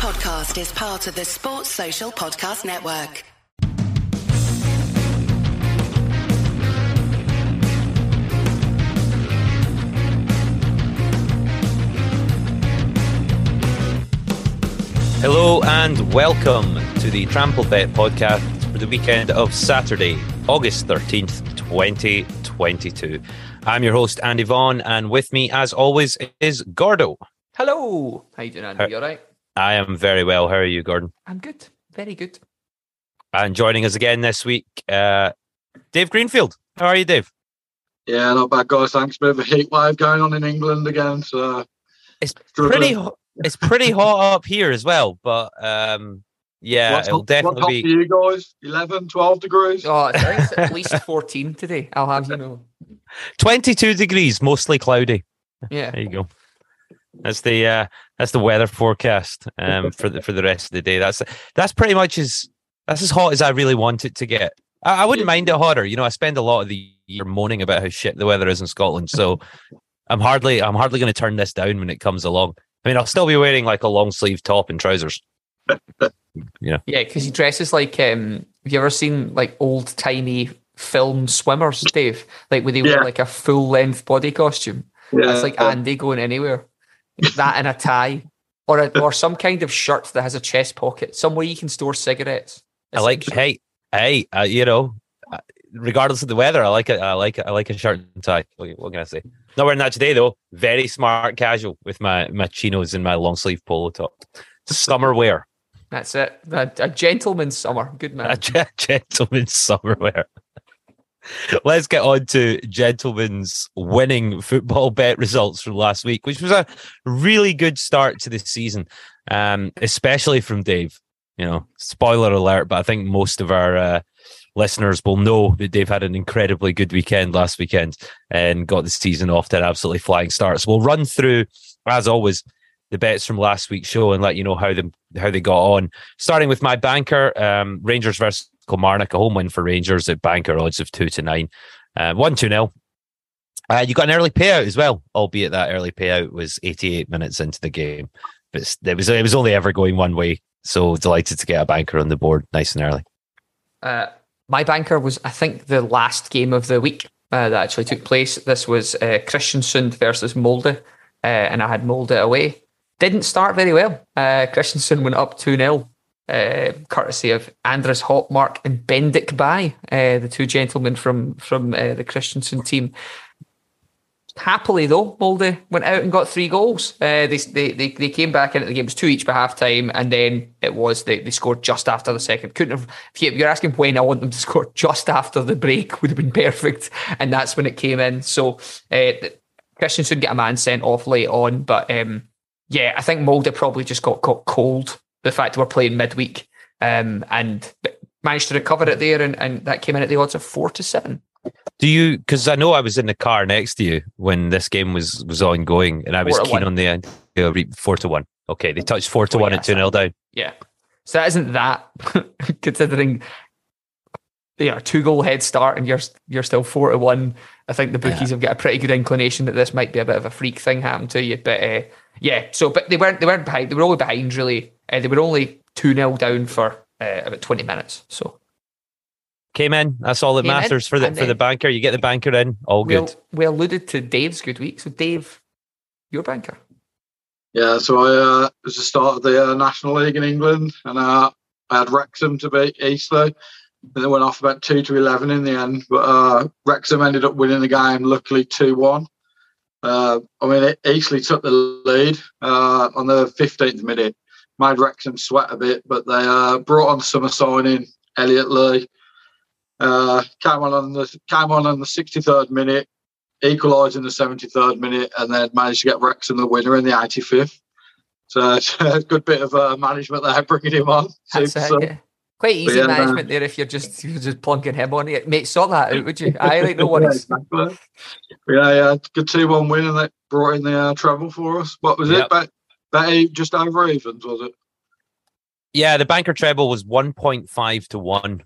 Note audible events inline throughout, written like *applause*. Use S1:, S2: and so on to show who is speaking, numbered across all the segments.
S1: podcast is part of the Sports Social Podcast Network.
S2: Hello and welcome to the Trampled Bet podcast for the weekend of Saturday, August 13th, 2022. I'm your host, Andy Vaughan, and with me, as always, is Gordo.
S3: Hello. How you doing, Andy?
S2: How-
S3: You all right?
S2: I am very well. How are you, Gordon?
S3: I'm good. Very good.
S2: And joining us again this week, uh, Dave Greenfield. How are you, Dave?
S4: Yeah, not bad, guys. Thanks. Bit of a heat wave going on in England again. So
S2: It's pretty. ho- It's pretty hot up here as well, but um, yeah,
S4: What's
S2: it'll
S4: hot-
S2: definitely
S4: what's hot
S2: be.
S4: for you guys? 11, 12 degrees.
S3: Oh, I think it's at *laughs* least 14 today. I'll have you know. *laughs*
S2: 22 degrees, mostly cloudy.
S3: Yeah.
S2: There you go. That's the uh, that's the weather forecast *laughs* um, for the for the rest of the day. That's that's pretty much as that's as hot as I really want it to get. I, I wouldn't mind it hotter. You know, I spend a lot of the year moaning about how shit the weather is in Scotland, so *laughs* I'm hardly I'm hardly going to turn this down when it comes along. I mean, I'll still be wearing like a long sleeve top and trousers. *laughs*
S3: Yeah, yeah, because he dresses like um have you ever seen like old timey film swimmers, Dave? Like where they
S4: Yeah.
S3: wear like a full length body costume.
S4: Yeah,
S3: That's like Andy going anywhere. That in a tie. Or a, or some kind of shirt that has a chest pocket, somewhere you can store cigarettes.
S2: I like hey hey uh, you know, uh, regardless of the weather, I like it. I like it. I like a shirt and tie. What, what can I say? Not wearing that today though. Very smart casual with my my chinos and my long sleeve polo top. Summer wear,
S3: That's it. A, a gentleman's summer. Good
S2: a
S3: man. *laughs*
S2: ge- gentleman's summer wear. Let's get on to gentlemen's winning football *laughs* bet results from last week, which was a really good start to the season, um, especially from Dave. You know, spoiler alert, but I think most of our uh, listeners will know that Dave had an incredibly good weekend last weekend and got the season off to an absolutely flying start. So we'll run through, as always, the bets from last week's show and let you know how them how they got on. Starting with my banker, um, Rangers versus Kilmarnock, a home win for Rangers at banker odds of two to nine, uh, one two nil. Uh, you got an early payout as well, albeit that early payout was 88 minutes into the game, but it was it was only ever going one way. So delighted to get a banker on the board nice and early.
S3: Uh, my banker was, I think, the last game of the week uh, that actually took place. This was uh, Kristiansund versus Molde, uh, and I had Molde away. Didn't start very well. Uh, Kristiansund went up 2 0, uh, courtesy of Andreas Hopmark and Bendik Bye, uh, the two gentlemen from, from uh, the Kristiansund team. Happily, though, Molde went out and got three goals. Uh, they, they, they, came back into the game. It was two each by half time, and then it was they, they scored just after the second. Couldn't have, if you- if you're asking when I want them to *laughs* score just after the break, would have been perfect. And that's when it came in. So, uh, Kristiansund get a man sent off late on, but um, yeah, I think Molde probably just got, caught cold. The fact we're playing midweek um, and managed to recover it there, and, and that came in at the odds of four to seven.
S2: Do you? Because I know I was in the car next to you when this game was was ongoing, and I was keen
S3: one.
S2: on the end. uh, Four to one. Okay, they touched four to
S3: Oh,
S2: one
S3: yeah,
S2: at two 0 down.
S3: Yeah. So that isn't that *laughs* considering yeah, two goal head start and you're you're still four to one. I think the bookies have got a pretty good inclination that this might be a bit of a freak thing happen to you. But uh, yeah, so but they weren't they weren't behind. They were only behind really. Uh, they were only two 0 down for uh, about twenty minutes. So
S2: Came in. That's all that
S3: Came in,
S2: matters for the for the banker. You get the banker in. All
S3: we,
S2: good.
S3: al- we alluded to Dave's good week. So Dave, your banker.
S4: Yeah, so I uh, it was the start of the uh, National League in England, and uh, I had Wrexham to beat Eastleigh. And it went off about two to eleven in the end, but uh, Wrexham ended up winning the game, luckily two one. Uh, I mean, Eastleigh took the lead uh, on the fifteenth minute, made Wrexham sweat a bit, but they uh, brought on summer signing Elliot Lee. Uh, came on on the came on on the sixty third minute, equalised in the 73rd minute and then managed to get Wrexham the winner in the 85th. So *laughs* it's a good bit of uh, management there *laughs* bringing him on.
S3: That's it,
S4: sub.
S3: yeah. Quite easy
S4: yeah,
S3: management there if you're just you're just plunking him on it. Mate, sort that out, would you? I like no *laughs*
S4: Yeah, exactly. Yeah, yeah, good 2 1 win and that brought in the uh, treble for us. What was
S2: Yep.
S4: it? Bet, bet e- just over evens, was it?
S2: Yeah, the banker treble was one point five to one.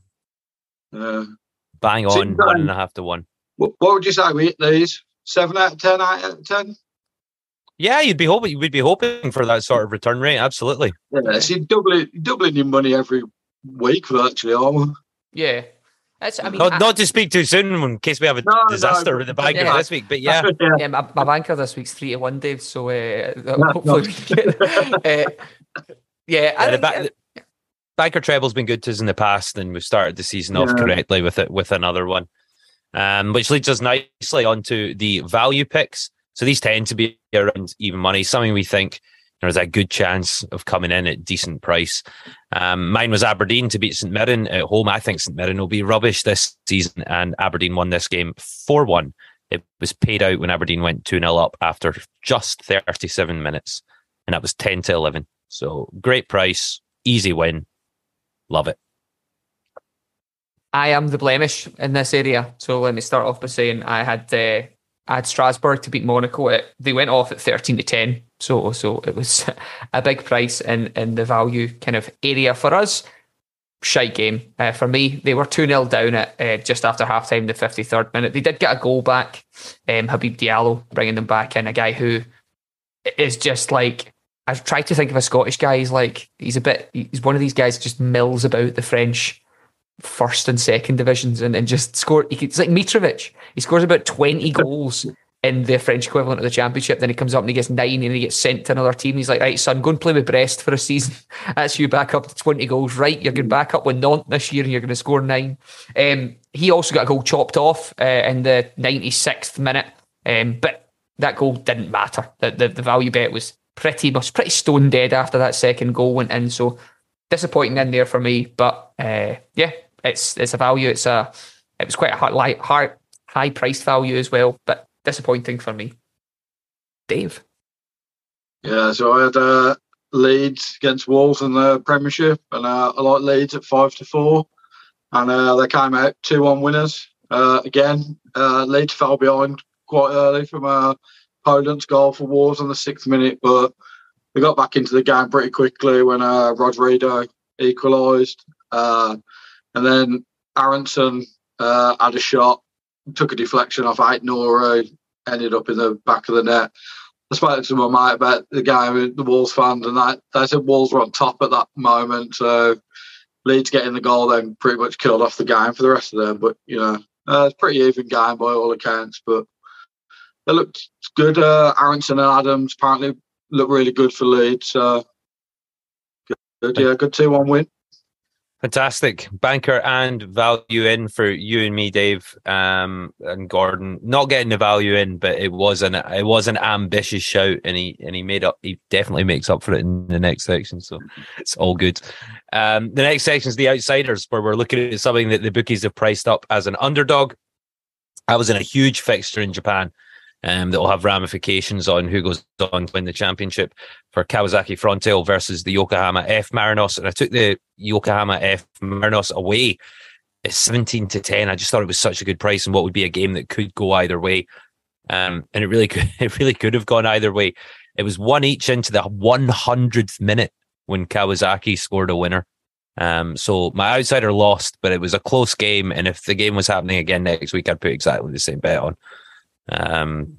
S4: Yeah.
S2: Bang on,
S4: you
S2: one
S4: got-
S2: and a half to one.
S4: What, what would you say we hit these? 7 out of 10, out of 10?
S2: Yeah, you'd be hoping you would be hoping for that sort of return rate. Absolutely.
S4: Yeah, so you're doubling, doubling your money every week virtually, aren't we?
S3: Yeah. That's, I mean,
S2: Not,
S3: I-
S2: not to speak too soon in case we have a
S4: No, no,
S2: disaster with the banker
S3: yeah.
S2: this week, but yeah,
S4: yeah.
S3: yeah, my, my banker this week's three to one, Dave. So uh, hopefully, we get, *laughs* uh, yeah, I
S2: Yeah, the,
S3: think,
S2: ba- the banker treble's been good to us in the past, and we've started the season off
S4: Yeah.
S2: correctly with it with another one, um, which leads us nicely onto the value picks. So these tend to be around even money, something we think there's a good chance of coming in at decent price. Um, mine was Aberdeen to beat St Mirren at home. I think St Mirren will be rubbish this season, and Aberdeen won this game four one. It was paid out when Aberdeen went 2 0 up after just 37 minutes, and that was 10 to 11. So great price, easy win. Love it.
S3: I am the blemish in this area. So let me start off by saying I had uh, I had Strasbourg to beat Monaco. It, they went off at thirteen to ten, so so it was *laughs* a big price in in the value kind of area for us. Shite game uh, for me. They were two 0 down at uh, just after half time, the fifty third minute. They did get a goal back. Um, Habib Diallo bringing them back in, a guy who is just like I've tried to think of a Scottish guy. He's like he's a bit. He's one of these guys just mills about the French first and second divisions and, and just score. He, it's like Mitrovic. He scores about 20 goals in the French equivalent of the championship. Then he comes up and he gets nine and he gets sent to another team. He's like, right, son, go and play with Brest for a season. *laughs* That's you back up to 20 goals. Right, you're going to back up with Nantes this year and you're going to score nine. Um, he also got a goal chopped off uh, in the 96th minute. Um, but that goal didn't matter. The, the, the value bet was pretty much pretty stone dead after that second goal went in. So disappointing in there for me. But uh, yeah, it's it's a value. It's a it was quite a high high, high priced value as well, but disappointing for me. Dave,
S4: Yeah, so I had uh, Leeds against Wolves in the Premiership, and uh, I like Leeds at five to four, and uh, they came out two one winners. Uh, again, uh, Leeds fell behind quite early from uh, Podence's goal for Wolves on the sixth minute, but they got back into the game pretty quickly when uh, Rodrigo equalised, uh, and then Aaronson had a shot, took a deflection off Aït-Nouri, ended up in the back of the net. I spoke to my mate about the game the Wolves fans, and that they said Wolves were on top at that moment. So Leeds getting the goal then pretty much killed off the game for the rest of them. But you know, uh, it's pretty even game by all accounts. But they looked good. Uh, Aaronson and Adams apparently looked really good for Leeds. So good, yeah, good two-one win.
S2: Fantastic banker and value in for you and me, Dave, um, and Gordon. Not getting the value in, but it was an it was an ambitious shout, and he and he made up. He definitely makes up for it in the next section, so it's all good. Um, the next section is the outsiders, where we're looking at something that the bookies have priced up as an underdog. I was in a huge fixture in Japan um, that will have ramifications on who goes on to win the championship for Kawasaki Frontale versus the Yokohama F Marinos. And I took the Yokohama F Marinos away at 17 to 10. I just thought it was such a good price and what would be a game that could go either way. Um, and it really *laughs* could, it really could have gone either way. It was one each into the 100th minute when Kawasaki scored a winner. Um, so my outsider lost, but it was a close game. And if the game was happening again next week, I'd put exactly the same bet on. Um,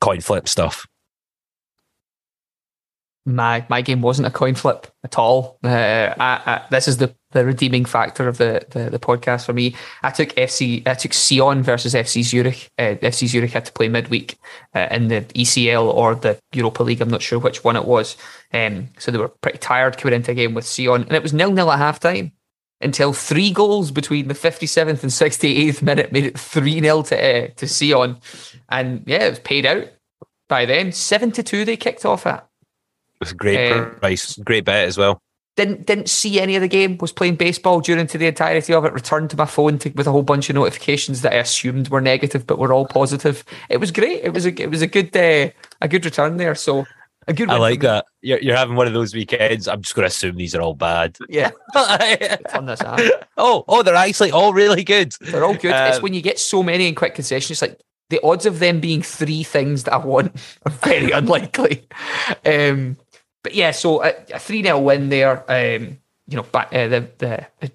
S2: coin flip stuff.
S3: my my game wasn't a coin flip at all. Uh, I, I, this is the, the redeeming factor of the, the the podcast for me. I took FC, I took Sion versus FC Zurich. Uh, FC Zurich had to play midweek uh, in the ECL or the Europa League. I'm not sure which one it was. Um, so they were pretty tired coming into a game with Sion, and it was nil nil at half time until three goals between the 57th and 68th minute made it 3 0 to, uh, to Sion. And yeah, it was paid out by then. 7 to 2 they kicked off at.
S2: It was a great
S3: Uh,
S2: price, great bet as well.
S3: Didn't didn't see any of the game. Was playing baseball during to the entirety of it. Returned to my phone to, with a whole bunch of notifications that I assumed were negative, but were all positive. It was great. It was a it was a good uh, a good return there. So a good.
S2: I like that. You're, you're having one of those weekends. I'm just going to assume these are all bad.
S3: Yeah, *laughs* on this app.
S2: oh, oh, they're actually all really good.
S3: They're all good.
S2: Uh,
S3: it's when you get so many in quick concession. It's like the odds of them being three things that I want *laughs* are very *laughs* unlikely. Um, but yeah, so a, a three 0 win there. Um, you know, back, uh, the, the the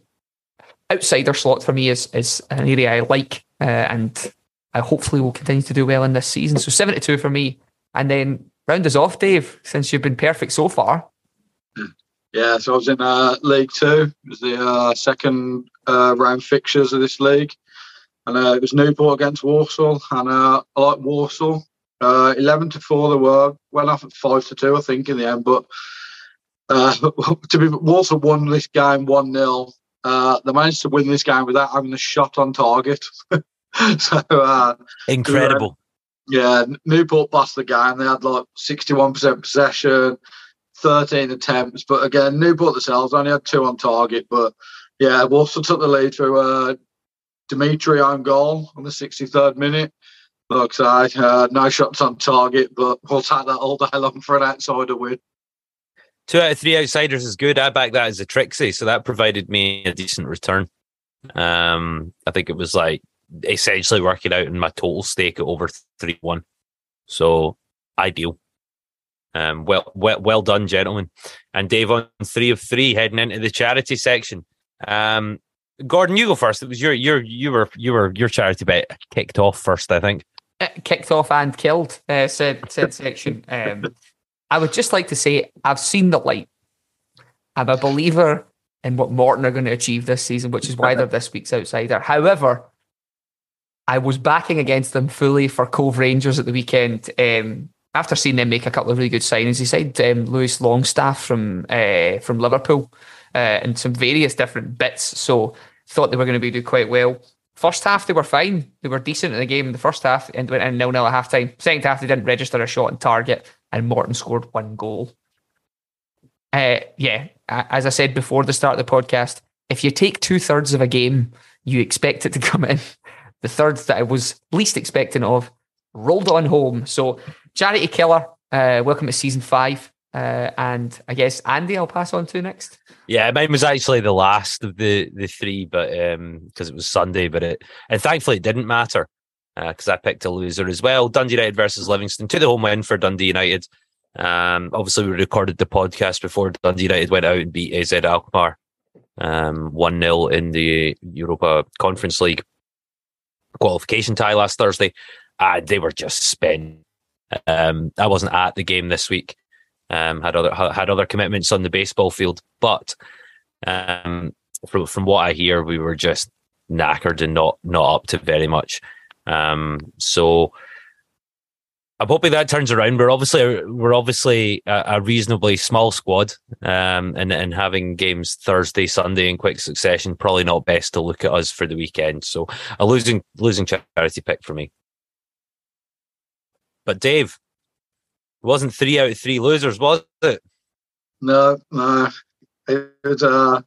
S3: outsider slot for me is is an area I like, uh, and I hopefully will continue to do well in this season. So seventy two for me, and then round us off, Dave, since you've been perfect so far.
S4: Yeah, so I was in uh, League Two. It was the uh, second uh, round fixtures of this league, and uh, it was Newport against Walsall. and uh, I like Walsall. Uh, Eleven to four, they were went off at five to two, I think, in the end. But *laughs* to be Walsall won this game one 0 They managed to win this game without having a shot on target. *laughs* so
S2: incredible.
S4: Yeah, Newport lost the game. They had like sixty-one percent possession. 13 attempts. But again, Newport themselves only had two on target. But yeah, Walsall took the lead through uh, Dimitri on goal on the 63rd minute. Looks like uh, no shots on target, but we'll take that all day long for an outsider win.
S2: Two out of three outsiders is good. I back that as a Trixie, so that provided me a decent return. Um, I think it was like essentially working out in my total stake at over three one. So ideal. Um, well, well, well done, gentlemen. And Dave on three of three, heading into the charity section. Um, Gordon, you go first. It was your your you were you were your charity bet kicked off first, I think.
S3: Kicked off and killed. Uh, said said section. Um, I would just like to say I've seen the light. I'm a believer in what Morton are going to achieve this season, which is why they're this week's outsider. However, I was backing against them fully for Cove Rangers at the weekend. Um, after seeing them make a couple of really good signings, he said um, Luis Longstaff from uh, from Liverpool uh, and some various different bits. So thought they were going to be do quite well. First half they were fine. They were decent in the game. The first half and went in nil nil at half time. Second half they didn't register a shot on target, and Morton scored one goal. Uh, yeah, as I said before the start of the podcast, if you take two thirds of a game, you expect it to come in. The third that I was least expecting of rolled on home. So Charity Killer, uh, welcome to season five. Uh, and I guess Andy, I'll pass on to next.
S2: Yeah, mine was actually the last of the the three, but because um, it was Sunday, but it and thankfully it didn't matter because uh, I picked a loser as well. Dundee United versus Livingston to the home win for Dundee United. Um, obviously, we recorded the podcast before Dundee United went out and beat AZ Alkmaar um, one 0 in the Europa Conference League qualification tie last Thursday. Uh, they were just spent um, I wasn't at the game this week. Um, had other had other commitments on the baseball field, but um, from from what I hear, we were just knackered and not not up to very much. Um, so I'm hoping that turns around. We're obviously we're obviously a, a reasonably small squad, um, and and having games Thursday, Sunday in quick succession probably not best to look at us for the weekend. So a losing losing charity pick for me. But Dave, it wasn't three out of three losers, was it?
S4: No, no. It was uh,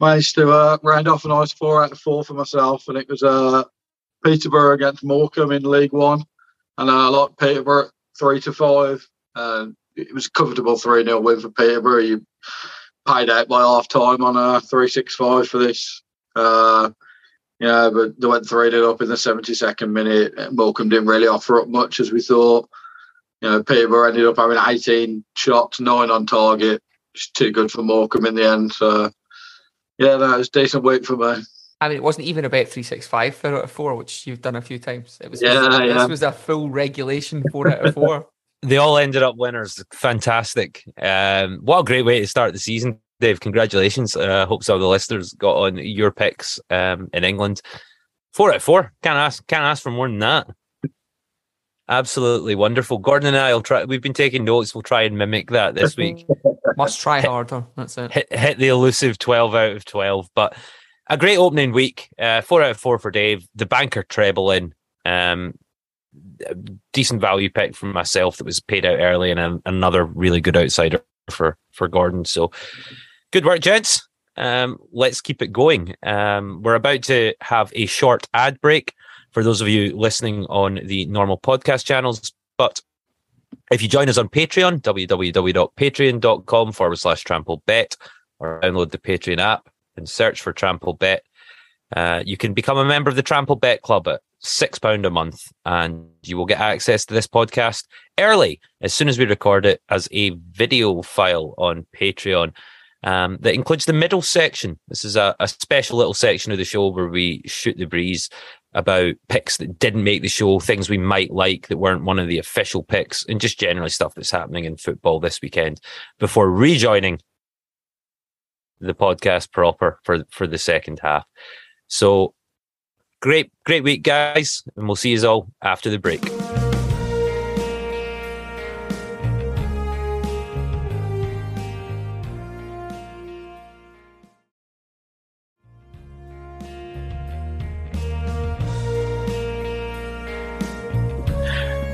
S4: managed to uh, round off a nice four out of four for myself, and it was uh, Peterborough against Morecambe in League One, and I like Peterborough three to five. Uh, it was a comfortable three 0 win for Peterborough. You paid out by half time on a three six five for this. Uh, yeah, but they went 3 0 up in the 72nd minute. Morecambe didn't really offer up much as we thought. You know, Peterborough ended up having 18 shots, nine on target. It's too good for Morecambe in the end. So, yeah, that was decent week for me.
S3: I mean, it wasn't even about 365 four out of four, which you've done a few times. It was
S4: yeah,
S3: this,
S4: yeah.
S3: this was a full regulation four out of four. *laughs*
S2: they all ended up winners. Fantastic. Um, what a great way to start the season. Dave, congratulations. Uh, hope some of the listeners got on your picks um, in England. Four out of four. Can't ask. Can't ask for more than that. Absolutely wonderful. Gordon and I will try. We've been taking notes. We'll try and mimic that this week. *laughs*
S3: Must try harder. That's it.
S2: Hit, hit, the elusive twelve out of twelve. But a great opening week. Uh, four out of four for Dave. The banker treble in. Um, decent value pick from myself that was paid out early, and another really good outsider for for Gordon. So Good work, gents. Um, let's keep it going. Um, we're about to have a short ad break for those of you listening on the normal podcast channels. But if you join us on Patreon, www.patreon.com forward slash trample bet, or download the Patreon app and search for Trampled Bet, uh, you can become a member of the Trampled Bet Club at £6 a month, and you will get access to this podcast early as soon as we record it as a video file on Patreon um, that includes the middle section. This is a, a, special little section of the show where we shoot the breeze about picks that didn't make the show, things we might like that weren't one of the official picks, and just generally stuff that's happening in football this weekend before rejoining the podcast proper for for the second half. So great, great week, guys, and we'll see you all after the break.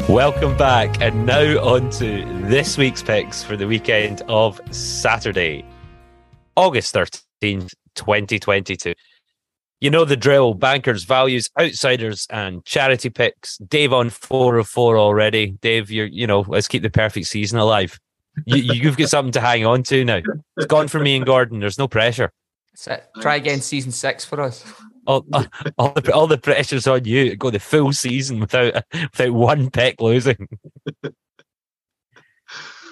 S2: Welcome back, and now on to this week's picks for the weekend of Saturday, August 13th, 2022. You know the drill bankers, values, outsiders, and charity picks. Dave on four of four already. Dave, you're, you know, let's keep the perfect season alive. You, you've got something to hang on to now. It's gone for me and Gordon. There's no pressure.
S3: Try again season six for us.
S2: All, all, the, all the pressure's on you go the full season without without one pick losing.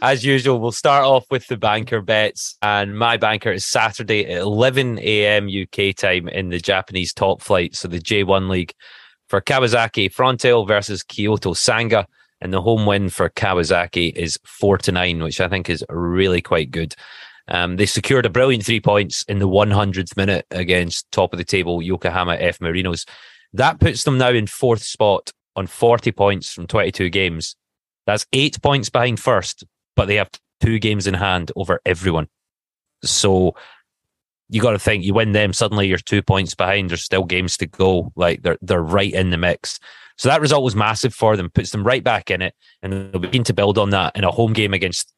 S2: As usual, we'll start off with the banker bets, and my banker is Saturday at 11 a.m. UK time in the Japanese top flight, so the J1 League for Kawasaki Frontale versus Kyoto Sanga, and the home win for Kawasaki is four to nine, which I think is really quite good. Um, they secured a brilliant three points in the 100th minute against top of the table Yokohama F Marinos. That puts them now in fourth spot on 40 points from 22 games. That's eight points behind first, but they have two games in hand over everyone. So you got to think you win them, suddenly you're two points behind. There's still games to go. Like they're they're right in the mix. So that result was massive for them, puts them right back in it, and they'll begin to build on that in a home game against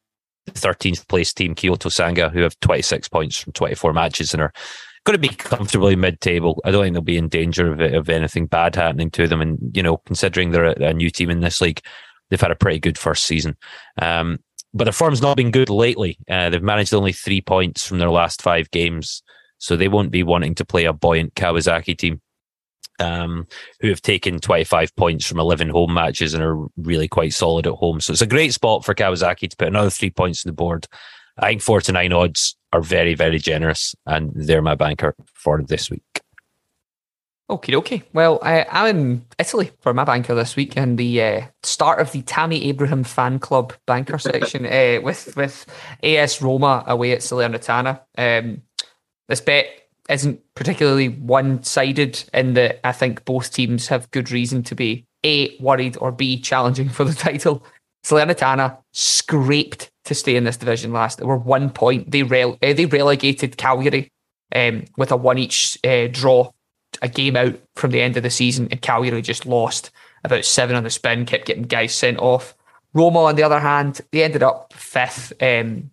S2: the 13th place team Kyoto Sanga, who have 26 points from 24 matches and are going to be comfortably mid-table. I don't think they'll be in danger of, of anything bad happening to them. And you know, considering they're a, a new team in this league, they've had a pretty good first season. Um, but their form's not been good lately. Uh, they've managed only three points from their last five games, so they won't be wanting to play a buoyant Kawasaki team um, who have taken 25 points from 11 home matches and are really quite solid at home. So it's a great spot for Kawasaki to put another three points on the board. I think four to nine odds are very, very generous, and they're my banker for this week.
S3: Okay, okay. Well, I, I'm in Italy for my banker this week, and the uh, start of the Tammy Abraham fan club banker *laughs* section uh, with with AS Roma away at Salernitana. Um, this bet isn't particularly one sided in that I think both teams have good reason to be A, worried, or B, challenging for the title. Salernitana scraped to stay in this division last. They were one point. They rele- uh, they relegated Cagliari um, with a one each uh, draw, a game out from the end of the season, and Cagliari just lost about seven on the spin, kept getting guys sent off. Roma, on the other hand, they ended up fifth. Um,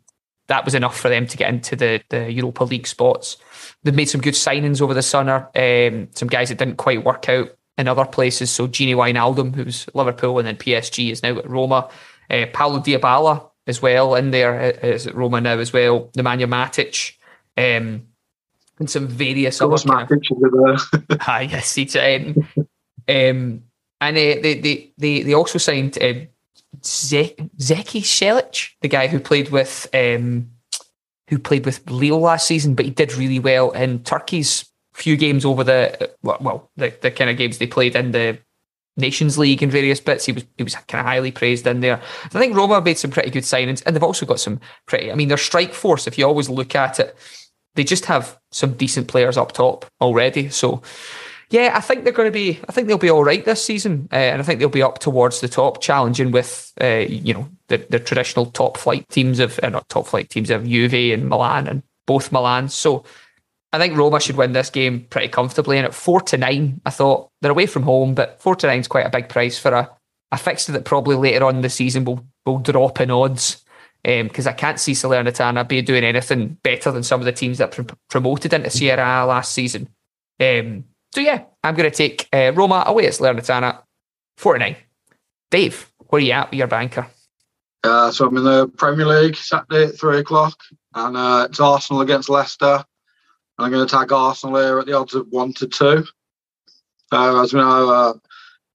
S3: that was enough for them to get into the, the Europa League spots. They've made some good signings over the summer. Um, some guys that didn't quite work out in other places. So Gini Wijnaldum, who's Liverpool and then PSG, is now at Roma. Uh, Paulo Dybala as well in there uh, at Roma now as well. Nemanja Matic. Um, and some various other kind of, *laughs* ah, yes, he's, *laughs* um, um, and uh, they, they they they also signed uh, Zeki Çelik, the guy who played with um, who played with Lille last season, but he did really well in Turkey's few games over the well, the, the kind of games they played in the Nations League and various bits. He was he was kind of highly praised in there. I think Roma made some pretty good signings, and they've also got some pretty. I mean, their strike force. If you always look at it, they just have some decent players up top already. So yeah, I think they're going to be. I think they'll be all right this season, uh, and I think they'll be up towards the top, challenging with uh, you know the, the traditional top flight teams of uh, not top flight teams of Juve and Milan and both Milan. So I think Roma should win this game pretty comfortably. And at four to nine, I thought they're away from home, but four to nine is quite a big price for a a fixture that probably later on in the season will will drop in odds. Because um, I can't see Salernitana be doing anything better than some of the teams that pr- promoted into Serie A last season. Um, so yeah, I'm going to take uh, Roma away at Salernitana, 49. Dave, where are you at with your banker?
S4: Uh, so I'm in the Premier League Saturday at three o'clock, and uh, it's Arsenal against Leicester. And I'm going to tag Arsenal here at the odds of one to two. Uh, as we know, uh,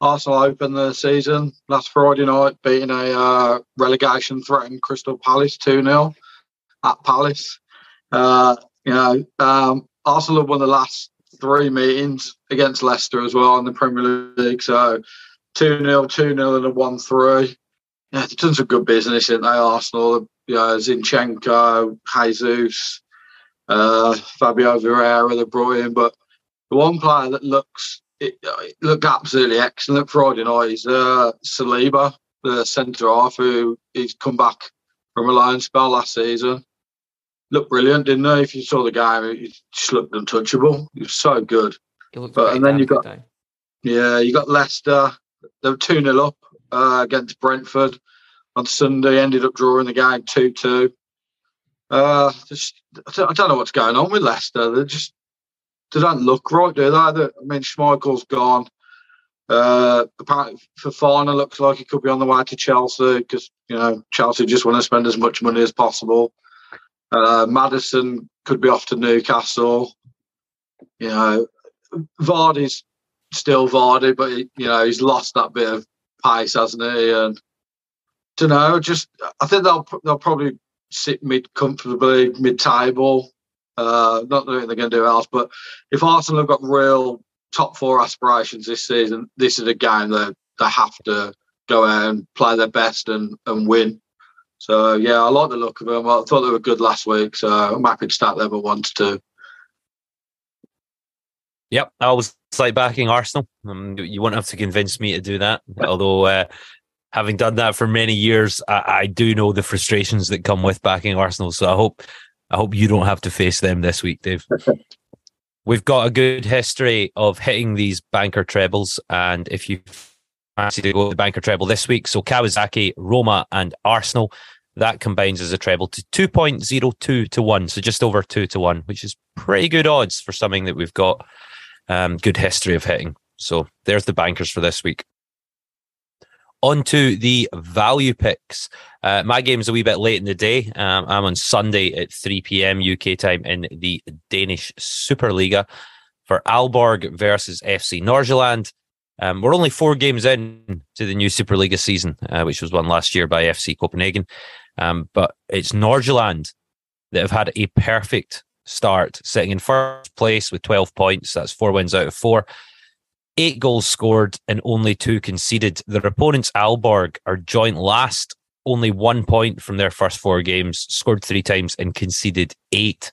S4: Arsenal opened the season last Friday night, beating a uh, relegation threatened Crystal Palace 2 0 at Palace. Uh, you know, um, Arsenal won the last three meetings against Leicester as well in the Premier League. So 2 0, 2 0, and a 1 3. Yeah, they've done some good business in they, Arsenal. You know, Zinchenko, Jesus, uh, Fabio Vieira, they brought in. But the one player that looks it, it looked absolutely excellent Friday night is uh, Saliba, the centre half, who he's come back from a loan spell last season. Looked brilliant, didn't he? If you saw the game, he just looked untouchable. He was so good.
S3: But and then you
S4: got yeah, you got Leicester. They were two 0 up uh, against Brentford on Sunday. Ended up drawing the game two two. Uh, just, I don't know what's going on with Leicester. They're just they don't look right, do they? I mean, Schmeichel's gone. Uh, Fofana looks like he could be on the way to Chelsea because you know Chelsea just want to spend as much money as possible. Uh, Maddison could be off to Newcastle. You know, Vardy's still Vardy, but he, you know he's lost that bit of pace, hasn't he? And don't know. Just I think they'll they'll probably sit mid comfortably mid table. Uh, not that they're going to do else, but if Arsenal have got real top four aspirations this season, this is a game that they have to go out and play their best and, and win. So yeah, I like the look of them. I thought they were good last week, so I'm happy to start them at one to two.
S2: Yep, I was like backing Arsenal. Um, you won't have to convince me to do that. Although, uh, having done that for many years, I, I, do know the frustrations that come with backing Arsenal. So I hope, I hope you don't have to face them this week, Dave. *laughs* We've got a good history of hitting these banker trebles, and if you fancy to go to the banker treble this week. So Kawasaki, Roma, and Arsenal. That combines as a treble to 2.02 to 1. So just over 2 to 1, which is pretty good odds for something that we've got um, good history of hitting. So there's the bankers for this week. On to the value picks. Uh, my game's a wee bit late in the day. Um, I'm on Sunday at 3 p.m. UK time in the Danish Superliga for Aalborg versus FC Nordsjælland. Um, we're only four games in to the new Superliga season, uh, which was won last year by FC Copenhagen. Um, but it's Nordsjælland that have had a perfect start, sitting in first place with 12 points. That's four wins out of four. Eight goals scored and only two conceded. Their opponents, Aalborg, are joint last, only one point from their first four games, scored three times and conceded eight.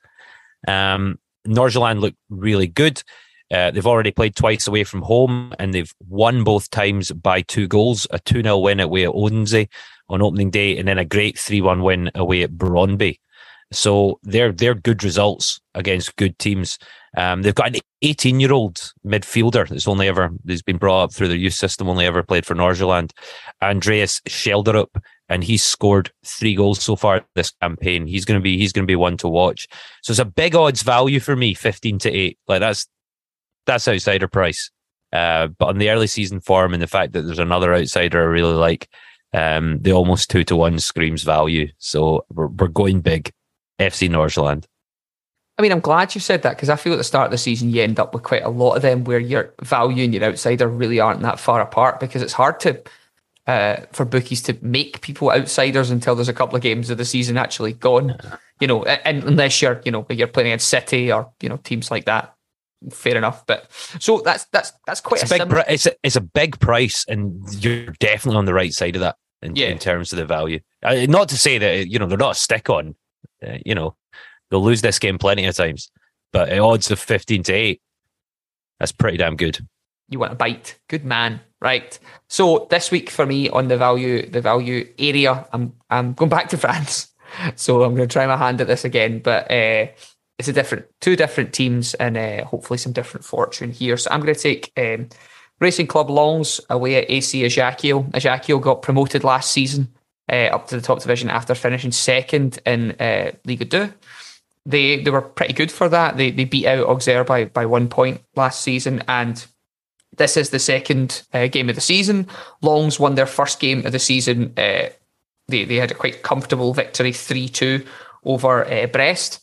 S2: Um, Nordsjælland look really good. Uh, they've already played twice away from home and they've won both times by two goals a 2 0 win away at Odense on opening day, and then a great 3 1 win away at Brøndby. So they're they're good results against good teams. Um, they've got an 18 year old midfielder that's only ever he's been brought up through their youth system, only ever played for Nordsjælland, Andreas Schjelderup, and he's scored three goals so far this campaign. He's gonna be he's gonna be one to watch. So it's a big odds value for me, 15 to eight. Like that's that's outsider price. Uh, but on the early season form and the fact that there's another outsider I really like, um, the almost two to one screams value. So we're, we're going big. FC Nordsjælland.
S3: I mean, I'm glad you said that because I feel at the start of the season you end up with quite a lot of them where your value and your outsider really aren't that far apart because it's hard to uh, for bookies to make people outsiders until there's a couple of games of the season actually gone. You know, and unless you're you know you're playing against City or you know teams like that. Fair enough, but so that's that's that's quite
S2: it's
S3: a,
S2: big. Pri- it's a it's a big price, and you're definitely on the right side of that in, yeah. in terms of the value. Uh, not to say that you know they're not a stick on uh, you know, they'll lose this game plenty of times, but at odds of 15 to 8, that's pretty damn good.
S3: You want a bite. Good man. Right. So this week for me on the value, the value area, I'm I'm going back to *laughs* France. So I'm going to try my hand at this again, but uh, it's a different two different teams and uh, hopefully some different fortune here. So I'm going to take um, Racing Club Lens away at AC Ajaccio. Ajaccio got promoted last season uh, up to the top division after finishing second in uh, Ligue 2. They they were pretty good for that. They they beat out Auxerre by, by one point last season, and this is the second uh, game of the season. Lens won their first game of the season. Uh, they they had a quite comfortable victory, three two over uh, Brest.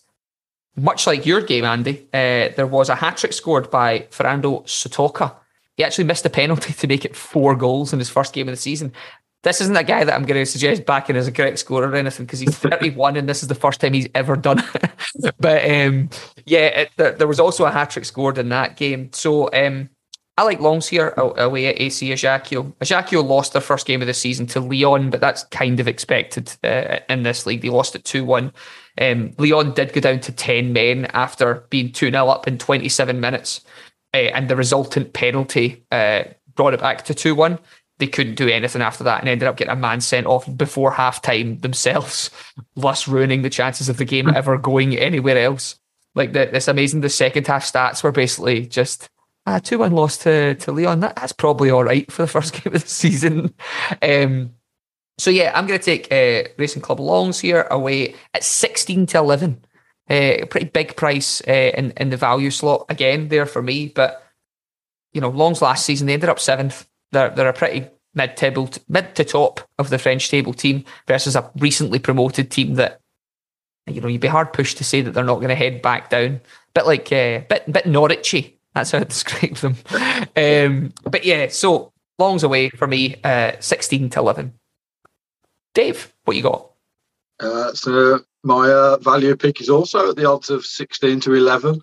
S3: Much like your game, Andy, uh, there was a hat trick scored by Fernando Sotoca. He actually missed a penalty *laughs* to make it four goals in his first game of the season. This isn't a guy that I'm going to suggest backing as a correct scorer or anything because he's 31 and this is the first time he's ever done it. *laughs* but um, yeah, it, there, there, was also a hat trick scored in that game. So um, I like Lens here away at AC Ajaccio. Ajaccio lost their first game of the season to Lyon, but that's kind of expected uh, in this league. They lost it 2 1. Um, Lyon did go down to 10 men after being 2 0 up in 27 minutes, uh, and the resultant penalty uh, brought it back to 2 1. They couldn't do anything after that and ended up getting a man sent off before half time themselves, *laughs* thus ruining the chances of the game *laughs* ever going anywhere else. Like, the, it's amazing. The second half stats were basically just a 2 1 loss to, to Lyon. That, that's probably all right for the first *laughs* game of the season. Um, so, yeah, I'm going to take uh, Racing Club Lens here away at 16 to 11. Uh, a pretty big price uh, in, in the value slot again there for me. But, you know, Lens last season, they ended up seventh. They're, they're a pretty mid table, mid to top of the French table team versus a recently promoted team that, you know, you'd be hard pushed to say that they're not going to head back down. Bit like, uh, bit, bit Norwichy that's how I *laughs* describe them. Um, but yeah, so Lens away for me, uh, 16 to 11. Dave, what you got?
S4: Uh, so my uh, value pick is also at the odds of 16 to 11.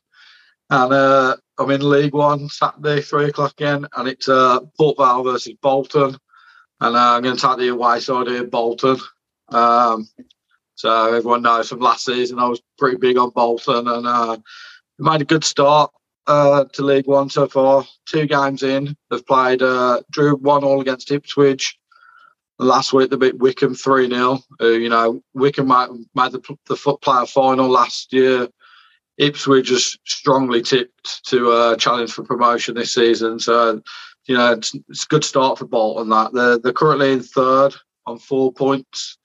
S4: And uh, I'm in League One Saturday, three o'clock again, and it's uh, Port Vale versus Bolton. And uh, I'm going to take the away side here, Bolton. Um, so everyone knows from last season I was pretty big on Bolton and uh, made a good start uh, to League One so far. Two games in, they've played uh, drew one all against Ipswich. Last week they beat Wycombe three 0 uh, You know Wycombe made, made the, the player final last year. Ipswich is strongly tipped to uh, challenge for promotion this season. So you know it's, it's a good start for Bolton. That they're, they're currently in third on four points.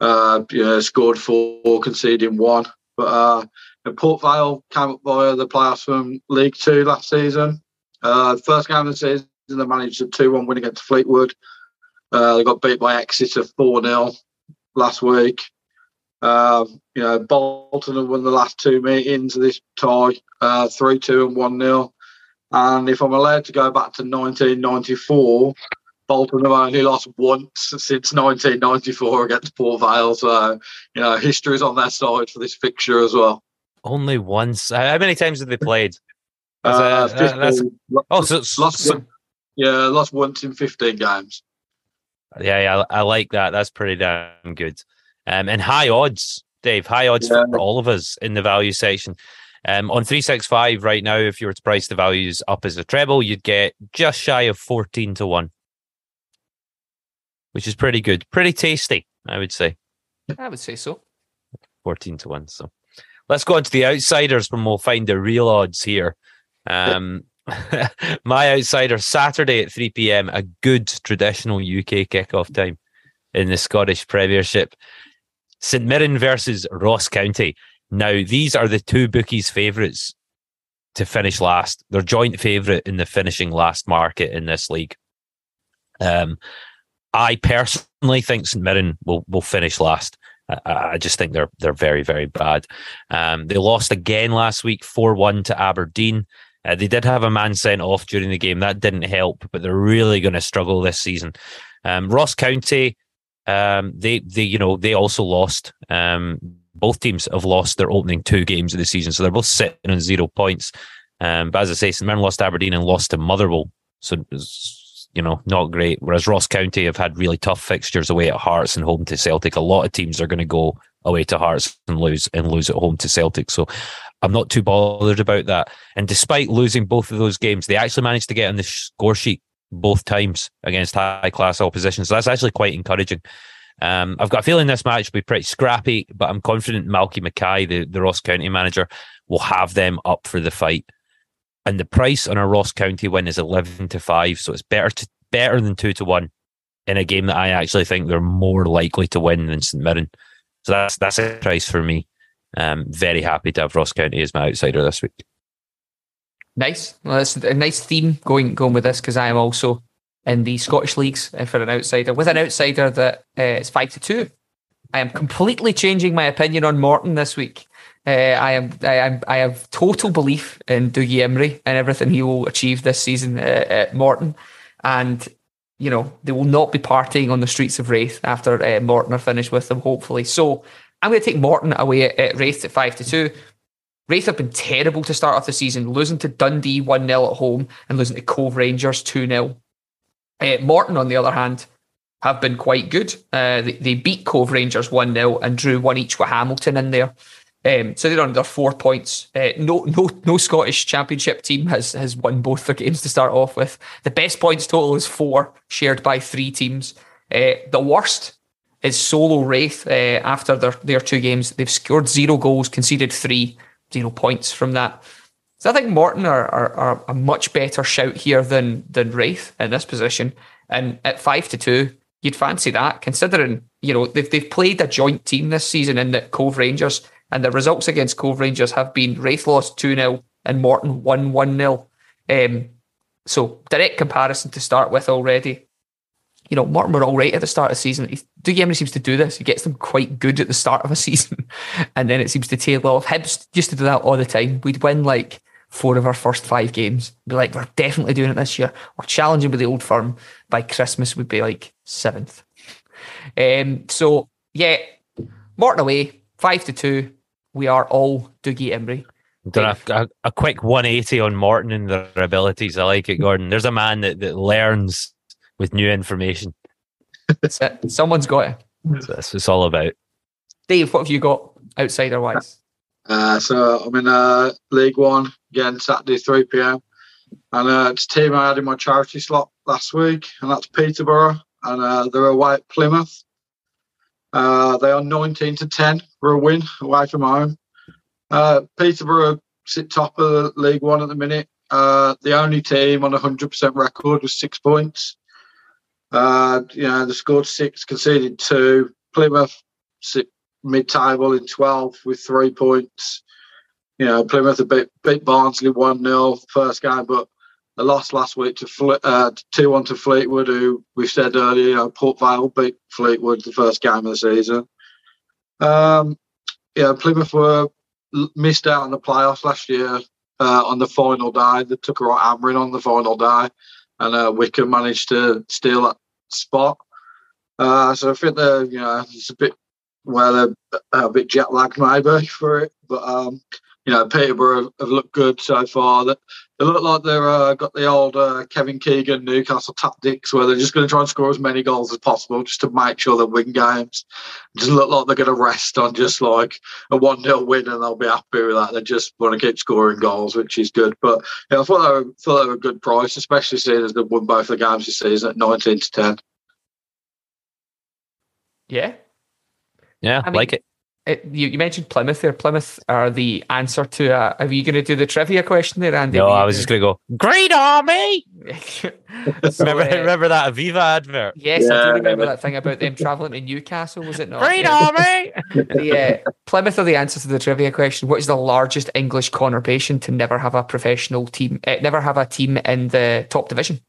S4: Uh, you know, scored four, conceding one. But uh, Port Vale came up via the playoffs from League Two last season. Uh, first game of the season, they managed a 2 1 win against Fleetwood. Uh, they got beat by Exeter 4 0 last week. Uh, you know, Bolton have won the last two meetings of this tie uh, 3 2 and 1 0. And if I'm allowed to go back to 1994, Bolton have only lost once since 1994 against Port Vale. So, you know, history's on their side for this fixture as well.
S2: Only once. How many times have they played? Uh,
S4: oh, so, lost so, yeah, lost once in 15 games.
S2: Yeah, yeah, I, I like that. That's pretty damn good. Um, and high odds, Dave. High odds yeah. for all of us in the value section. Um, on 365 right now, if you were to price the values up as a treble, you'd get just shy of 14 to 1, which is pretty good. Pretty tasty, I would say.
S3: I would say so.
S2: 14 to 1. So let's go on to the outsiders and we'll find the real odds here. Um, *laughs* my outsider Saturday at 3 p.m. A good traditional UK kickoff time in the Scottish Premiership. St Mirren versus Ross County. Now these are the two bookies' favourites to finish last. They're joint favourite in the finishing last market in this league. Um, I personally think St Mirren will will finish last. I, I just think they're they're very very bad. Um, they lost again last week, four one to Aberdeen. Uh, they did have a man sent off during the game. That didn't help, but they're really going to struggle this season. Um, Ross County, um, they they you know they also lost. Um, both teams have lost their opening two games of the season, so they're both sitting on zero points. Um, but as I say, St Mirren lost Aberdeen and lost to Motherwell, so you know, not great. Whereas Ross County have had really tough fixtures away at Hearts and home to Celtic. A lot of teams are going to go away to Hearts and lose and lose at home to Celtic. So I'm not too bothered about that. And despite losing both of those games, they actually managed to get on the score sheet both times against high class opposition. So that's actually quite encouraging. Um, I've got a feeling this match will be pretty scrappy, but I'm confident Malky Mackay, the, the Ross County manager, will have them up for the fight and the price on a Ross County win is eleven to five, so it's better to better than two to one in a game that I actually think they're more likely to win than St Mirren. So that's that's a price for me. Um, very happy to have Ross County as my outsider this week.
S3: Nice. Well, that's a nice theme going going with this because I am also in the Scottish leagues uh, for an outsider with an outsider that uh, is five to two. I am completely changing my opinion on Morton this week. Uh, I am, I am, I have total belief in Dougie Imrie and everything he will achieve this season uh, at Morton, and you know they will not be partying on the streets of Raith after uh, Morton are finished with them. Hopefully, so I'm going to take Morton away at, at Raith at 5 to 2. Raith have been terrible to start off the season, losing to Dundee 1 0 at home and losing to Cove Rangers 2 0. Uh, Morton, on the other hand, have been quite good. Uh, they, they, beat Cove Rangers 1 0 and drew one each with Hamilton in there. Um, so they're under four points. Uh, no, no, no Scottish Championship team has has won both their games to start off with. The best points total is four, shared by three teams. Uh, the worst is Solo Raith. Uh, after their their two games, they've scored zero goals, conceded three, zero points from that. So I think Morton are, are, are a much better shout here than than Raith in this position. And at five to two, you'd fancy that, considering you know they've they've played a joint team this season in the Cove Rangers and the results against Cove Rangers have been Raith lost 2 0 and Morton won 1 0. Um, so, direct comparison to start with already. You know, Morton were all right at the start of the season. Dougie Imrie seems to do this. He gets them quite good at the start of a *laughs* season, and then it seems to tail off. Hibs used to do that all the time. We'd win like four of our first five games. Be like, we're definitely doing it this year. We're challenging with the old firm. By Christmas, we'd be like seventh. Um, so yeah, Morton away, five to two we are all Dougie Imrie.
S2: Done a, a, a, quick 180 on Morton and their abilities. I like it, Gordon. There's a man that, that learns with new information.
S3: Someone's got it.
S2: So that's what it's all about.
S3: Dave, what have you got outsider wise?
S4: Uh, so I'm in uh, League One again Saturday 3 p.m. And uh, it's a team I had in my charity slot last week, and that's Peterborough. And uh, they're away at Plymouth. Uh, they are 19 to 10 for a win away from home. Uh, Peterborough sit top of League One at the minute. Uh, the only team on a 100% record with six points. Uh, you know, they scored six, conceded two. Plymouth mid-table in 12 with three points. You know, Plymouth a bit beat Barnsley 1 0 first game, but the loss last week to uh, two one to Fleetwood, who we said earlier, you know, Port Vale beat Fleetwood the first game of the season. Um, yeah, Plymouth were missed out on the playoffs last year uh, on the final day. They took a right hammering on the final day, and uh, Wycombe managed to steal that spot. Uh, so I think they're, you know, it's a bit where they're a bit jet lagged maybe for it, but um, you know, Peterborough have looked good so far. That they look like they've uh, got the old uh, Kevin Keegan Newcastle tactics where they're just going to try and score as many goals as possible just to make sure they win games. It just look like they're going to rest on just like a 1 0 win and they'll be happy with that. They just want to keep scoring goals, which is good. But yeah, I thought they were, thought they were a good price, especially seeing as they've won both the games this season at 19 to 10.
S3: Yeah.
S2: Yeah, I mean, like it
S3: it, you, you, mentioned Plymouth there. Plymouth are the answer to. Uh, are you going to do the trivia question there, Andy?
S2: No, I was just going to go. Great army. *laughs* so, remember, uh, remember that Aviva advert?
S3: Yes, yeah, I do remember that thing about them traveling to Newcastle. Was it not?
S2: Great yeah. army. *laughs*
S3: the uh, Plymouth are the answer to the trivia question. What is the largest English conurbation to never have a professional team? Uh, never have a team in the top division.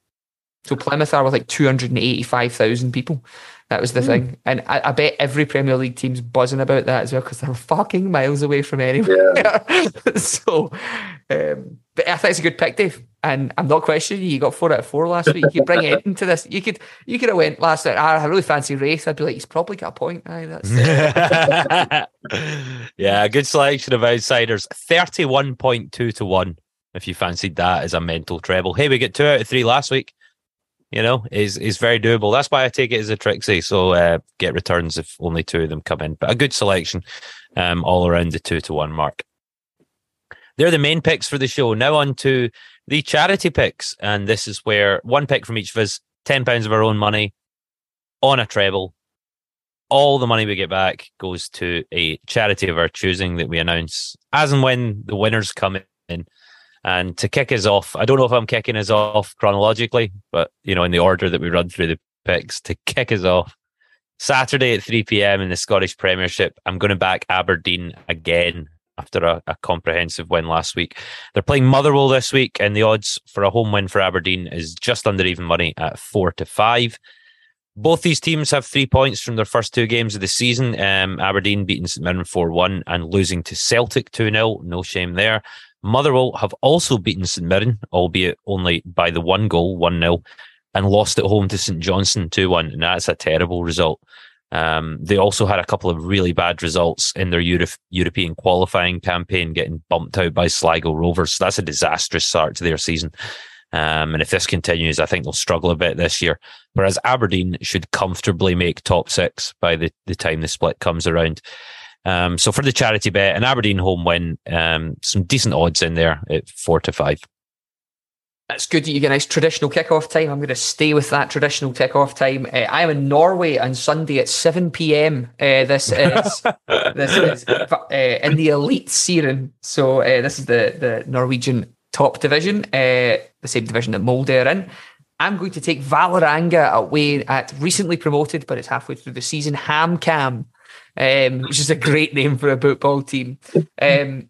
S3: So Plymouth are with like two hundred and eighty-five thousand people. That was the mm. thing. And I, I, bet every Premier League team's buzzing about that as well because they're fucking miles away from anywhere. Yeah. *laughs* so, um, but I think it's a good pick, Dave. And I'm not questioning you. You got four out of four last week. You could bring it into this. You could you could have went last night. I really fancy race. I'd be like, he's probably got a point. Aye, that's *laughs*
S2: yeah, good selection of outsiders. Thirty-one point two to one. If you fancied that as a mental treble. Hey, we get two out of three last week you know, is is very doable. That's why I take it as a Trixie. So uh, get returns if only two of them come in. But a good selection um, all around the two to one mark. They're the main picks for the show. Now on to the charity picks. And this is where one pick from each of us, £10 of our own money on a treble. All the money we get back goes to a charity of our choosing that we announce as and when the winners come in. And to kick us off, I don't know if I'm kicking us off chronologically, but you know, in the order that we run through the picks, to kick us off, Saturday at 3 p.m. in the Scottish Premiership, I'm going to back Aberdeen again after a, a, comprehensive win last week. They're playing Motherwell this week, and the odds for a home win for Aberdeen is just under even money at four to five. Both these teams have three points from their first two games of the season. Um, Aberdeen beating St Mirren 4 1 and losing to Celtic 2 0. No shame there. Motherwell have also beaten St Mirren, albeit only by the one goal, 1 0, and lost at home to St Johnstone 2 1. And that's a terrible result. Um, they also had a couple of really bad results in their Euro- European qualifying campaign, getting bumped out by Sligo Rovers. So that's a disastrous start to their season. Um, and if this continues, I think they'll struggle a bit this year. Whereas Aberdeen should comfortably make top six by the, the time the split comes around. Um, so for the charity bet, an Aberdeen home win, um, some decent odds in there at four to five.
S3: It's good that you get a nice traditional kickoff time. I'm going to stay with that traditional kickoff time. Uh, I am in Norway on Sunday at 7 p.m. Uh, this is *laughs* this is uh, in the Eliteserien. So uh, this is the the Norwegian top division, uh, the same division that Molde are in. I'm going to take Vålerenga away at recently promoted, but it's halfway through the season, HamKam, um, which is a great name for a football team. Um,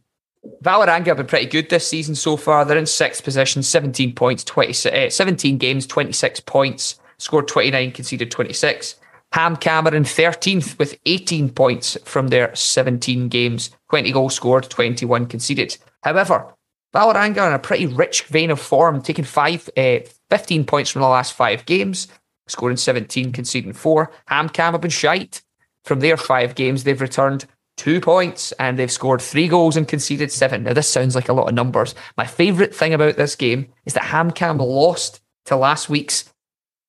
S3: Vålerenga have been pretty good this season so far. They're in sixth position, 17 points, 20, uh, 17 games, 26 points, scored 29, conceded 26. Ham Cameron 13th with 18 points from their 17 games, 20 goals scored, 21 conceded. However, Vålerenga are in a pretty rich vein of form, taking five, uh, 15 points from the last five games, scoring 17, conceding four. HamKam have been shite. From their five games, they've returned two points and they've scored three goals and conceded seven. Now, this sounds like a lot of numbers. My favourite thing about this game is that HamKam lost to last week's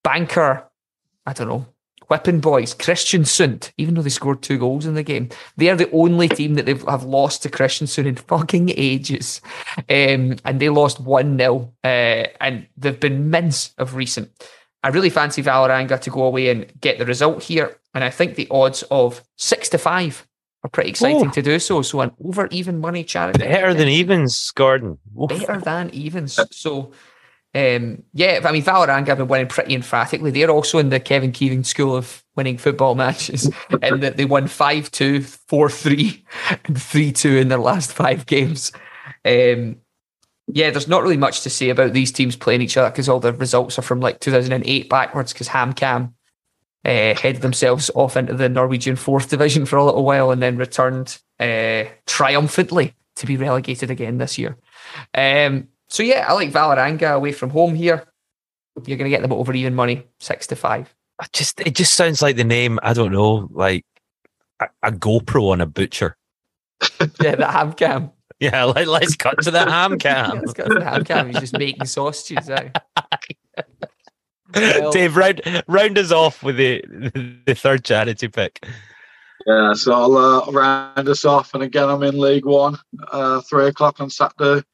S3: banker, I don't know, Whipping Boys, Kristiansund, even though they scored two goals in the game. They are the only team that they have lost to Kristiansund in *laughs* fucking ages. Um, and they lost 1 0. Uh, and they've been mince of recent. I really fancy Vålerenga to go away and get the result here. And I think the odds of 6 to 5 are pretty exciting to do so. So an over even money charity.
S2: Better than evens, Gordon.
S3: Oof. Better than evens. So um, yeah, I mean Vålerenga have been winning pretty emphatically. They're also in the Kevin Keegan school of winning football matches, *laughs* and that they won 5-2, 4-3, *laughs* and 3-2 in their last five games. Um, yeah, there's not really much to say about these teams playing each other because all the results are from like 2008 backwards. Because HamKam uh, headed themselves off into the Norwegian fourth *laughs* division for a little while and then returned uh, triumphantly to be relegated again this year. Um, so yeah, I like Vålerenga away from home here. You're going to get them over even money, six to five.
S2: I just it just sounds like the name. I don't know, like a, a GoPro on a butcher. *laughs*
S3: yeah, the ham cam. *laughs*
S2: Yeah, let, let's cut to the ham *laughs* cam.
S3: yeah, let's cut to the ham cam. He's just making sausages. Eh? *laughs*
S2: well, Dave, round round us off with the the third charity pick.
S4: Yeah, so I'll uh, round us off, and again, I'm in League One, uh, three o'clock on Saturday,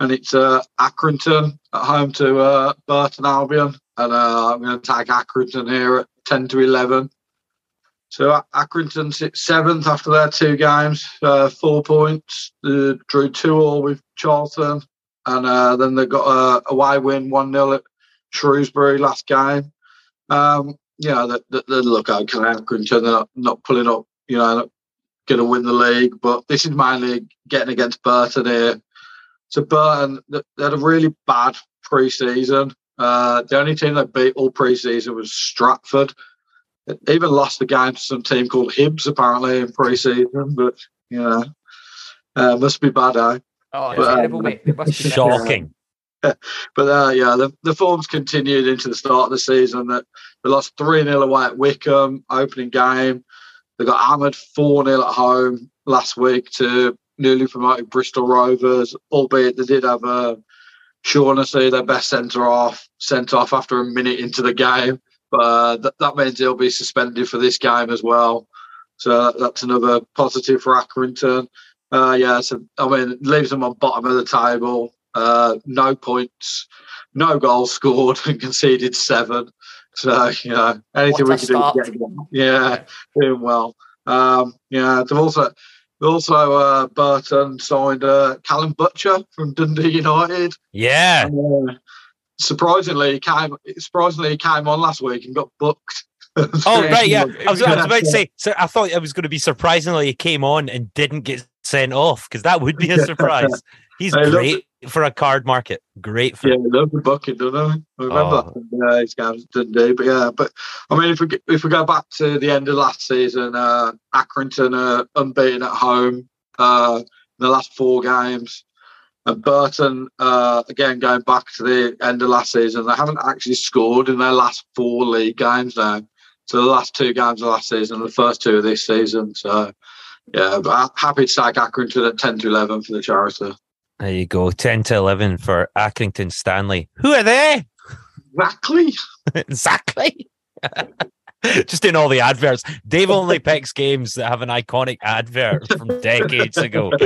S4: and it's uh, Accrington at home to uh, Burton Albion, and uh, I'm going to tag Accrington here at ten to eleven. So Accrington seventh after their two games, uh, four points. They drew two all with Charlton, and uh, then they got a away win one 0 at Shrewsbury last game. Um, you know, they, they, they look okay. Accrington, they're not, not pulling up. You know, going to win the league, but this is mainly getting against Burton here. So Burton, they had a really bad pre-season. Uh, the only team that beat all pre-season was Stratford even lost the game to some team called Hibs apparently in pre-season, but you know, uh, must be bad, eh?
S3: Oh, but, terrible, um, mate. It must
S2: shocking. *laughs*
S4: but uh, yeah, the, the forms continued into the start of the season. That they lost three 0 away at Wycombe opening game. They got hammered four 0 at home last week to newly promoted Bristol Rovers, albeit they did have a uh, Shaughnessy, their best centre off, sent off after a minute into the game. But uh, that, that means he'll be suspended for this game as well. So that's another positive for Accrington. Uh, yeah, so I mean, leaves them on bottom of the table. Uh, no points, no goals scored, *laughs* and conceded seven. So you know, anything we can start. do, to get yeah, doing well. Um, yeah, they've also also uh, Burton signed uh, Callum Butcher from Dundee United.
S2: Yeah,
S4: uh, surprisingly, he came surprisingly he came on last week and got booked. *laughs*
S2: oh right, yeah. I was, I was about to say. So I thought it was going to be surprisingly he came on and didn't get sent off because that would be a surprise. *laughs* He's great for a card market. Great for
S4: yeah, love the bucket, don't I? I remember oh. yeah, his games didn't do, but yeah. But I mean, if we if we go back to the end of last season, uh, Accrington are unbeaten at home. Uh, in the last four games, and Burton, uh, again, going back to the end of last season, they haven't actually scored in their last four league games now. So the last two games of last season, and the first two of this season. So yeah, but happy to sack Accrington at ten to eleven for the charity.
S2: There you go, ten to eleven for Accrington Stanley. Who are they? *laughs*
S4: Exactly.
S2: exactly. *laughs* Just in all the adverts. Dave only picks games that have an iconic advert from decades ago. *laughs*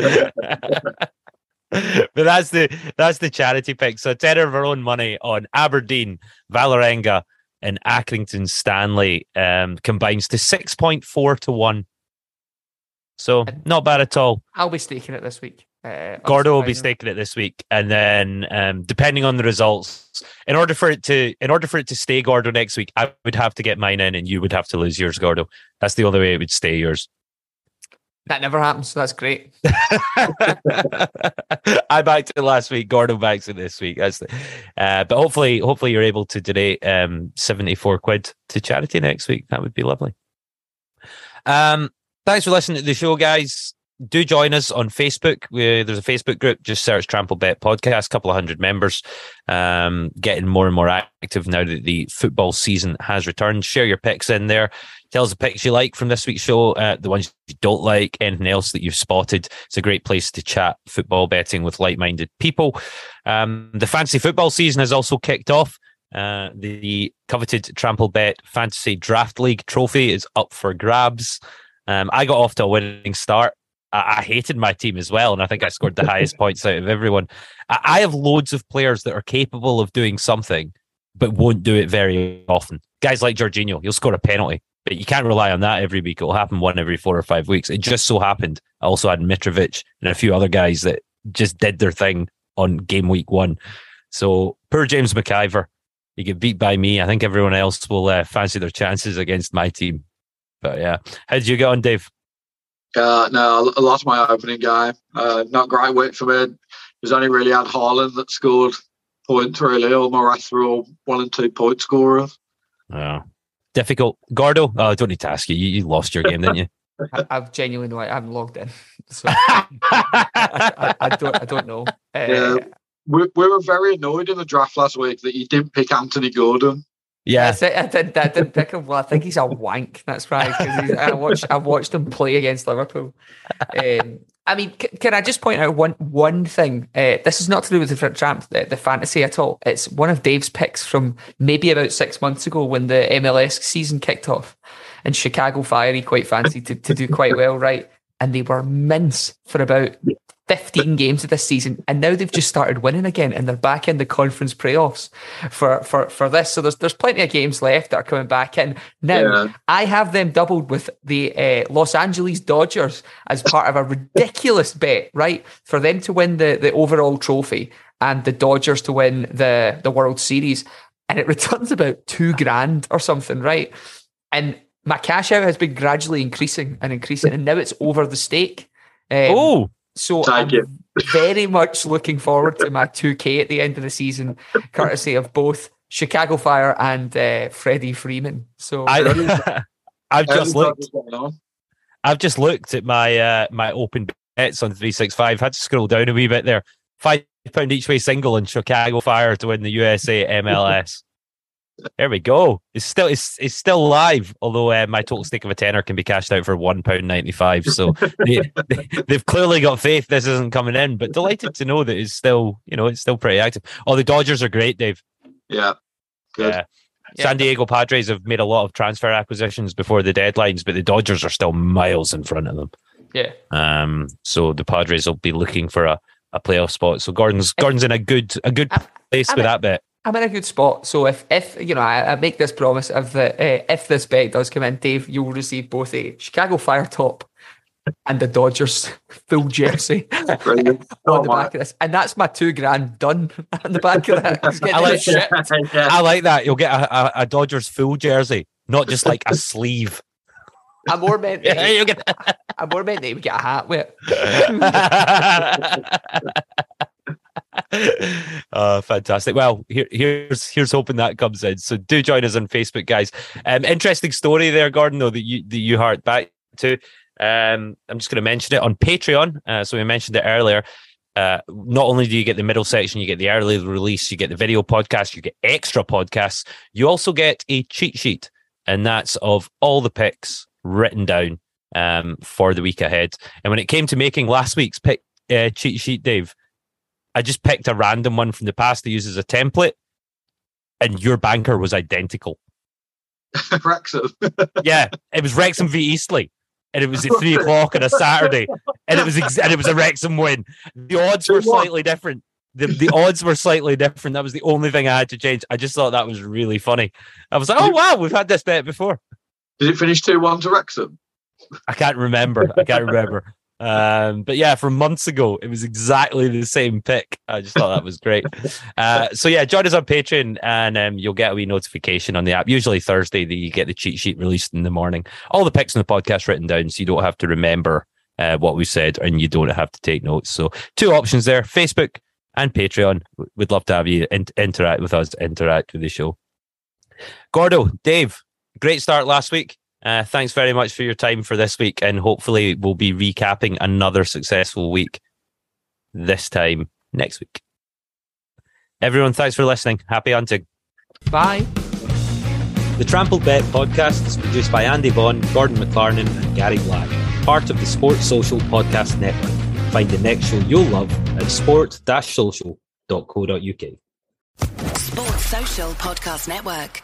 S2: *laughs* but that's the that's the charity pick. So ten of our own money on Aberdeen, Vålerenga, and Accrington Stanley um, combines to six point four to one. So not bad at all.
S3: I'll be staking it this week. Uh,
S2: Gordo will be staking it this week, and then um, depending on the results, in order for it to in order for it to stay Gordo next week, I would have to get mine in, and you would have to lose yours, Gordo. That's the only way it would stay yours.
S3: That never happens. So that's great. *laughs*
S2: I backed it last week. Gordon backs it this week. That's the, uh, but hopefully, hopefully you're able to donate um, seventy four quid to charity next week. That would be lovely. Um, thanks for listening to the show, guys do join us on Facebook. We, there's a Facebook group. Just search Trampled Bet Podcast. A couple of hundred members. Um, getting more and more active now that the football season has returned. Share your picks in there. Tell us the picks you like from this week's show. Uh, the ones you don't like. Anything else that you've spotted. It's a great place to chat football betting with like-minded people. Um, the fantasy football season has also kicked off. Uh, the coveted Trampled Bet Fantasy Draft League trophy is up for grabs. Um, I got off to a winning start. I, I, hated my team as well, and I think I scored the *laughs* highest points out of everyone. I, I have loads of players that are capable of doing something, but won't do it very often. Guys like Jorginho, he'll score a penalty, but you can't rely on that every week. It'll happen one every four or five weeks. It just so happened. I also had Mitrovic and a few other guys that just did their thing on game week one. So poor James McIver, he get beat by me. I think everyone else will uh, fancy their chances against my team. But yeah, how did you get on, Dave?
S4: Uh, no, I lost my opening game. Uh, not great week for me. It was only really had Haaland that scored points, really. All my rest were all one and two point scorers.
S2: Yeah. Difficult. Gordo, oh, I don't need to ask you. You, you lost your game, didn't you? *laughs*
S3: I, have genuinely no I haven't logged in. So *laughs* I, I, I, don't I don't know. Uh,
S4: yeah. We, we were very annoyed in the draft last week that you didn't pick Anthony Gordon.
S2: Yeah,
S3: I, did, I didn't pick him. Well, I think he's a wank. That's right. I watched, I watched him play against Liverpool. Um, I mean, c- can I just point out one one thing? Uh, this is not to do with the tramp, the, the fantasy at all. It's one of Dave's picks from maybe about six months ago when the MLS season kicked off, and Chicago Fire he quite fancied to, to do quite well, right? And they were mince for about 15 games of this season, and now they've just started winning again, and they're back in the conference playoffs for for for this. So there's there's plenty of games left that are coming back in. Now yeah. I have them doubled with the uh, Los Angeles Dodgers as part of a ridiculous bet, right? For them to win the the overall trophy and the Dodgers to win the the World Series, and it returns about two grand or something, right? And my cash out has been gradually increasing and increasing, and now it's over the stake.
S2: Um, oh
S4: so Thank I'm you.
S3: very much looking forward to *laughs* my 2K at the end of the season, courtesy of both Chicago Fire and uh, Freddie Freeman. So
S2: I, have *laughs* just looked. I've just looked at my uh, my open bets on three six five. Had to scroll down a wee bit there. Five pound each way single in Chicago Fire to win the USA MLS. There we go. It's still it's it's still live, although uh, my total stake of a tenner can be cashed out for one pound ninety five. So they, *laughs* they, have clearly got faith this isn't coming in. But delighted to know that it's still you know it's still pretty active. Oh, the Dodgers are great, Dave.
S4: Yeah, good.
S2: Yeah. San Diego Padres have made a lot of transfer acquisitions before the deadlines, but the Dodgers are still miles in front of them.
S3: Yeah.
S2: Um. So the Padres will be looking for a, a playoff spot. So Gordon's Gordon's in a good a good place I'm with that bet.
S3: I'm in a good spot. So if, if you know, I, I make this promise of the uh, if this bet does come in, Dave, you will receive both a Chicago Fire top and the Dodgers *laughs* full jersey *laughs* *laughs* on the back of this, and that's my two grand done on the back of that.
S2: I like, I like that. You'll get a, a, a, Dodgers full jersey, not just like a sleeve.
S3: I'm more meant. yeah, you get. I'm more meant that you get a hat with.
S2: Uh, fantastic. Well, here, here's here's hoping that comes in. So do join us on Facebook, guys. Um, interesting story there, Gordon, though that you that you heart back to. Um, I'm just going to mention it on Patreon. Uh, so we mentioned it earlier. Uh, not only do you get the middle section, you get the early release, you get the video podcast, you get extra podcasts. You also get a cheat sheet and that's of all the picks written down um, for the week ahead. And when it came to making last week's pick uh, cheat sheet, Dave, I just picked a random one from the past to use as a template, and your banker was identical. *laughs*
S4: Wrexham. *laughs*
S2: yeah, it was Wrexham v Eastleigh, and it was at three o'clock on a Saturday, and it was ex- and it was a Wrexham win. The odds were slightly different. The, the odds were slightly different. That was the only thing I had to change. I just thought that was really funny. I was like, oh wow, we've had this bet before.
S4: Did it finish two one to Wrexham?
S2: I can't remember. I can't remember. Um, but yeah, from months ago, it was exactly the same pick. I just thought that was great. Uh, so yeah, join us on Patreon and um, you'll get a wee notification on the app. Usually Thursday, that you get the cheat sheet released in the morning. All the picks in the podcast written down, so you don't have to remember uh, what we said and you don't have to take notes. So two options there: Facebook and Patreon. We'd love to have you in- interact with us, interact with the show. Gordo, Dave, great start last week. Uh, thanks very much for your time for this week, and hopefully we'll be recapping another successful week this time next week. Everyone, thanks for listening. Happy hunting.
S3: Bye.
S2: The Trampled Bet podcast is produced by Andy Vaughan, Gordon McLarnon, and Gary Black, part of the Sports Social Podcast Network. Find the next show you'll love at sport-social.co.uk.
S1: Sports Social Podcast Network.